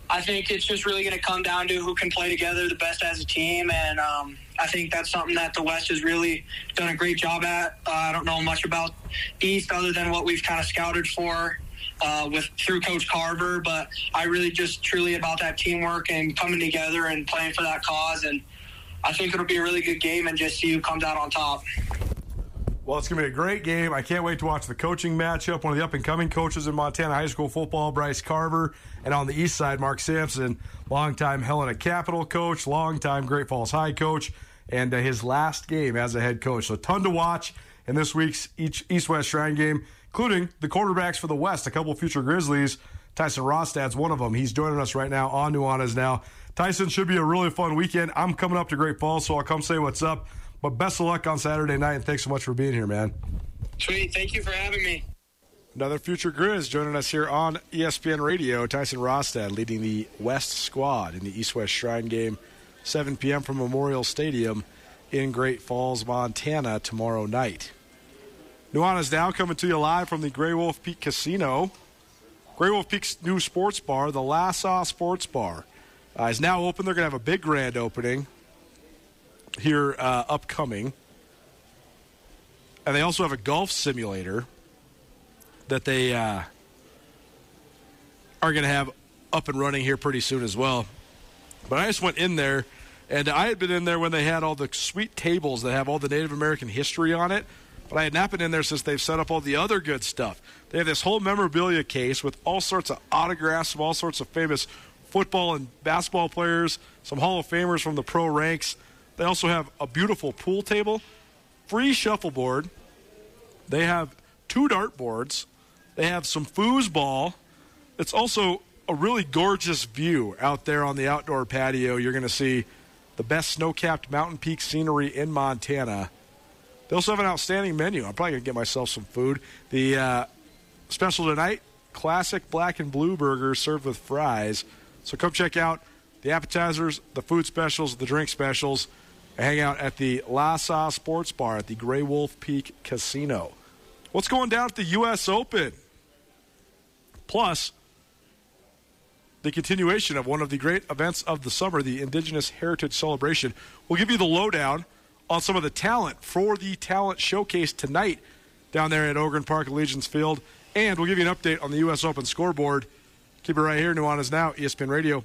I think it's just really going to come down to who can play together the best as a team, and um, I think that's something that the West has really done a great job at. Uh, I don't know much about East other than what we've kind of scouted for uh, with through Coach Carver, but I really just truly about that teamwork and coming together and playing for that cause, and I think it'll be a really good game and just see who comes out on top. Well, it's going to be a great game. I can't wait to watch the coaching matchup. One of the up and coming coaches in Montana high school football, Bryce Carver, and on the east side, Mark Sampson, longtime Helena Capital coach, longtime Great Falls High coach, and uh, his last game as a head coach. So, a ton to watch in this week's East West Shrine game, including the quarterbacks for the West, a couple future Grizzlies. Tyson Rostad's one of them. He's joining us right now on Nuanez Now. Tyson should be a really fun weekend. I'm coming up to Great Falls, so I'll come say what's up. But best of luck on Saturday night, and thanks so much for being here, man. Sweet. Thank you for having me. Another future Grizz joining us here on ESPN Radio. Tyson Rostad leading the West squad in the East West Shrine game, 7 p.m. from Memorial Stadium in Great Falls, Montana, tomorrow night. Nuanez now coming to you live from the Grey Wolf Peak Casino. Grey Wolf Peak's new sports bar, the Lassaw Sports Bar, uh, is now open. They're going to have a big grand opening here uh, upcoming. And they also have a golf simulator that they uh, are going to have up and running here pretty soon as well. But I just went in there, and I had been in there when they had all the sweet tables that have all the Native American history on it. But I had not been in there since they've set up all the other good stuff. They have this whole memorabilia case with all sorts of autographs of all sorts of famous football and basketball players, some Hall of Famers from the pro ranks. They also have a beautiful pool table, free shuffleboard. They have two dartboards. They have some foosball. It's also a really gorgeous view out there on the outdoor patio. You're going to see the best snow-capped mountain peak scenery in Montana. They also have an outstanding menu. I'm probably going to get myself some food. The uh, special tonight, classic black and blue burger served with fries. So come check out the appetizers, the food specials, the drink specials hang out at the Lassaw Sports Bar at the Grey Wolf Peak Casino. What's going down at the U.S. Open? Plus, the continuation of one of the great events of the summer, the Indigenous Heritage Celebration. We'll give you the lowdown on some of the talent for the talent showcase tonight down there at Ogren Park Allegiance Field. And we'll give you an update on the U.S. Open scoreboard. Keep it right here. Nuanez Now, ESPN Radio.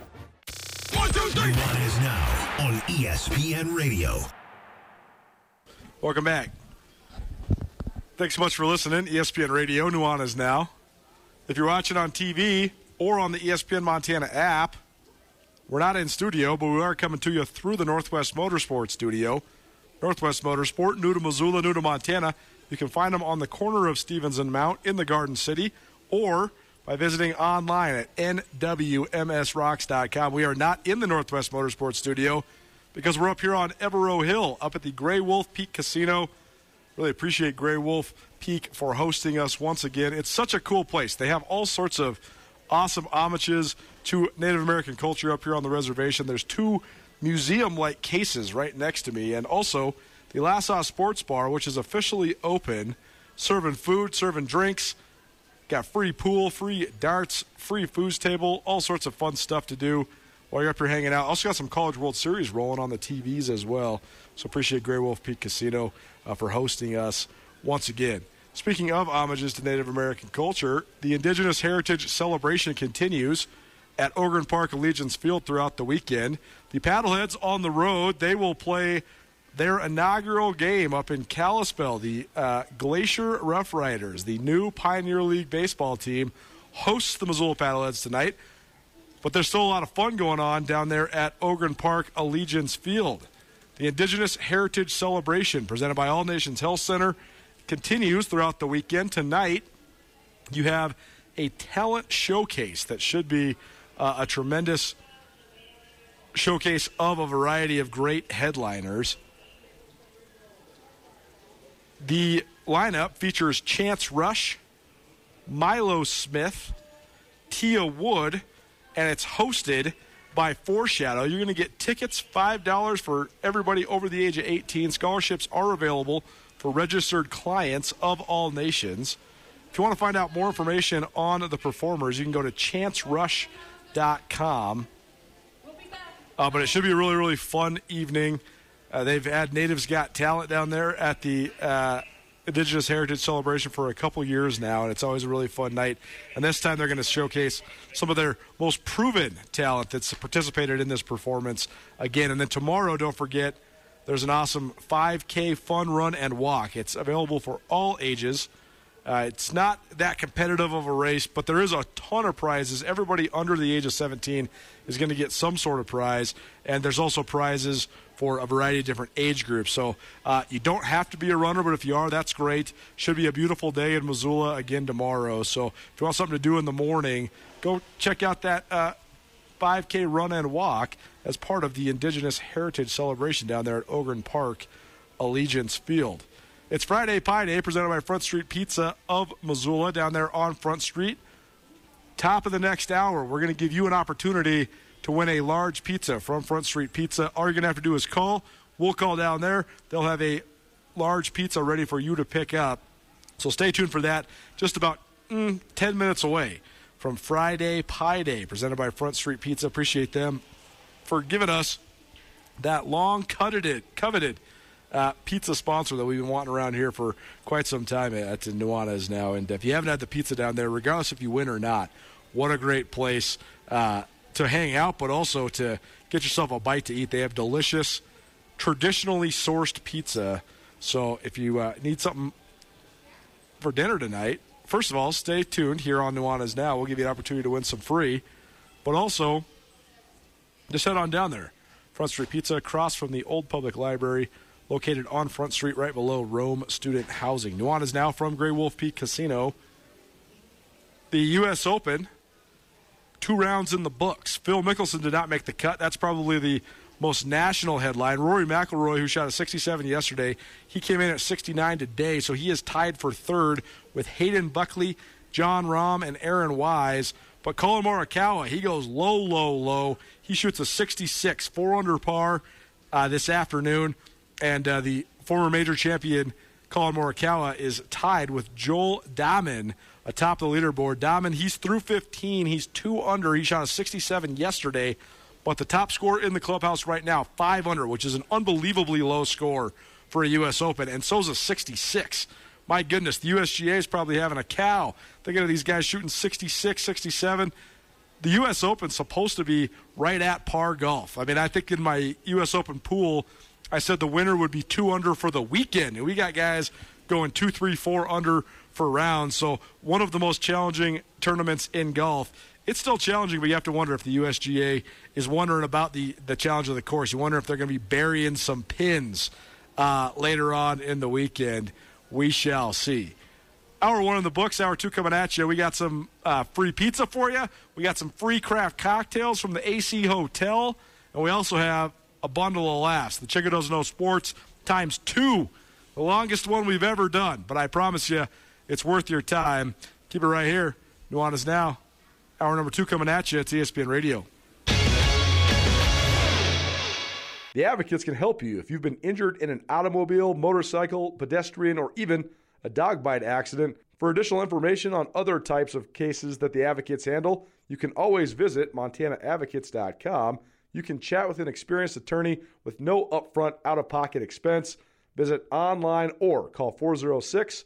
One, two, three. is now on ESPN Radio. Welcome back. Thanks so much for listening. ESPN Radio, Nuanez now. If you're watching on TV or on the ESPN Montana app, we're not in studio, but we are coming to you through the Northwest Motorsport studio. Northwest Motorsport, new to Missoula, new to Montana. You can find them on the corner of Stephens and Mount in the Garden City or by visiting online at nwmsrocks.com. We are not in the Northwest Motorsports studio because we're up here on Evaro Hill, up at the Grey Wolf Peak Casino. Really appreciate Grey Wolf Peak for hosting us once again. It's such a cool place. They have all sorts of awesome homages to Native American culture up here on the reservation. There's two museum like cases right next to me, and also the Lassaw Sports Bar, which is officially open, serving food, serving drinks Got free pool, free darts, free foods table, all sorts of fun stuff to do while you're up here hanging out. Also got some College World Series rolling on the TVs as well. So appreciate Grey Wolf Peak Casino uh, for hosting us once again. Speaking of homages to Native American culture, the Indigenous Heritage Celebration continues at Ogren Park Allegiance Field throughout the weekend. The Paddleheads on the road, they will play their inaugural game up in Kalispell. The uh, Glacier Rough Riders, the new Pioneer League baseball team, hosts the Missoula Paddleheads tonight. But there's still a lot of fun going on down there at Ogren Park Allegiance Field. The Indigenous Heritage Celebration, presented by All Nations Health Center, continues throughout the weekend. Tonight, you have a talent showcase that should be uh, a tremendous showcase of a variety of great headliners. The lineup features Chance Rush, Milo Smith, Tia Wood, and it's hosted by Foreshadow. You're going to get tickets $5 for everybody over the age of 18. Scholarships are available for registered clients of all nations. If you want to find out more information on the performers, you can go to chancerush.com. Uh, but it should be a really, really fun evening. Uh, they've had Natives Got Talent down there at the uh, Indigenous Heritage Celebration for a couple years now, and it's always a really fun night. And this time they're going to showcase some of their most proven talent that's participated in this performance again. And then tomorrow, don't forget, there's an awesome 5K fun run and walk. It's available for all ages. Uh, it's not that competitive of a race, but there is a ton of prizes. Everybody under the age of 17 is going to get some sort of prize, and there's also prizes for a variety of different age groups. So uh, you don't have to be a runner, but if you are, that's great. Should be a beautiful day in Missoula again tomorrow. So if you want something to do in the morning, go check out that uh, 5K run and walk as part of the Indigenous Heritage Celebration down there at Ogren Park, Allegiance Field. It's Friday Pie Day presented by Front Street Pizza of Missoula down there on Front Street. Top of the next hour, we're going to give you an opportunity to win a large pizza from Front Street Pizza. All you're going to have to do is call. We'll call down there. They'll have a large pizza ready for you to pick up. So stay tuned for that. Just about mm, 10 minutes away from Friday Pie Day presented by Front Street Pizza. Appreciate them for giving us that long coveted, coveted uh, pizza sponsor that we've been wanting around here for quite some time at Nuanez now. And if you haven't had the pizza down there, regardless if you win or not, what a great place uh, to hang out, but also to get yourself a bite to eat. They have delicious, traditionally sourced pizza. So if you uh, need something for dinner tonight, first of all, stay tuned here on Nuanez Now. We'll give you an opportunity to win some free, but also just head on down there. Front Street Pizza across from the old public library located on Front Street right below Rome Student Housing. Nuanez Now from Grey Wolf Peak Casino. The U.S. Open, two rounds in the books. Phil Mickelson did not make the cut. That's probably the most national headline. Rory McIlroy, who shot a 67 yesterday, he came in at 69 today, so he is tied for third with Hayden Buckley, Jon Rahm, and Aaron Wise. But Collin Morikawa, he goes low, low, low. He shoots a 66, four under par uh, this afternoon and uh, the former major champion Collin Morikawa is tied with Joel Dahmen atop the leaderboard. Dahmen, he's through 15. He's two under. He shot a 67 yesterday, but the top score in the clubhouse right now, five under, which is an unbelievably low score for a U.S. Open, and so's a 66. My goodness, the USGA is probably having a cow. Thinking of these guys shooting 66, 67 the U.S. Open's supposed to be right at par golf. I mean, I think in my U.S. Open pool, I said the winner would be two under for the weekend. And we got guys going two, three, four under for rounds. So one of the most challenging tournaments in golf. It's still challenging, but you have to wonder if the USGA is wondering about the, the challenge of the course. You wonder if they're going to be burying some pins uh, later on in the weekend. We shall see. Hour one in the books, hour two coming at you. We got some uh, free pizza for you. We got some free craft cocktails from the AC Hotel. And we also have a bundle of laughs. The Chicken Doesn't Know Sports times two, the longest one we've ever done. But I promise you, it's worth your time. Keep it right here. Nuanez Now. Hour number two coming at you. It's ESPN Radio. The Advocates can help you if you've been injured in an automobile, motorcycle, pedestrian, or even a dog bite accident. For additional information on other types of cases that the Advocates handle, you can always visit montanaadvocates.com. You can chat with an experienced attorney with no upfront out of pocket expense. Visit online or call 406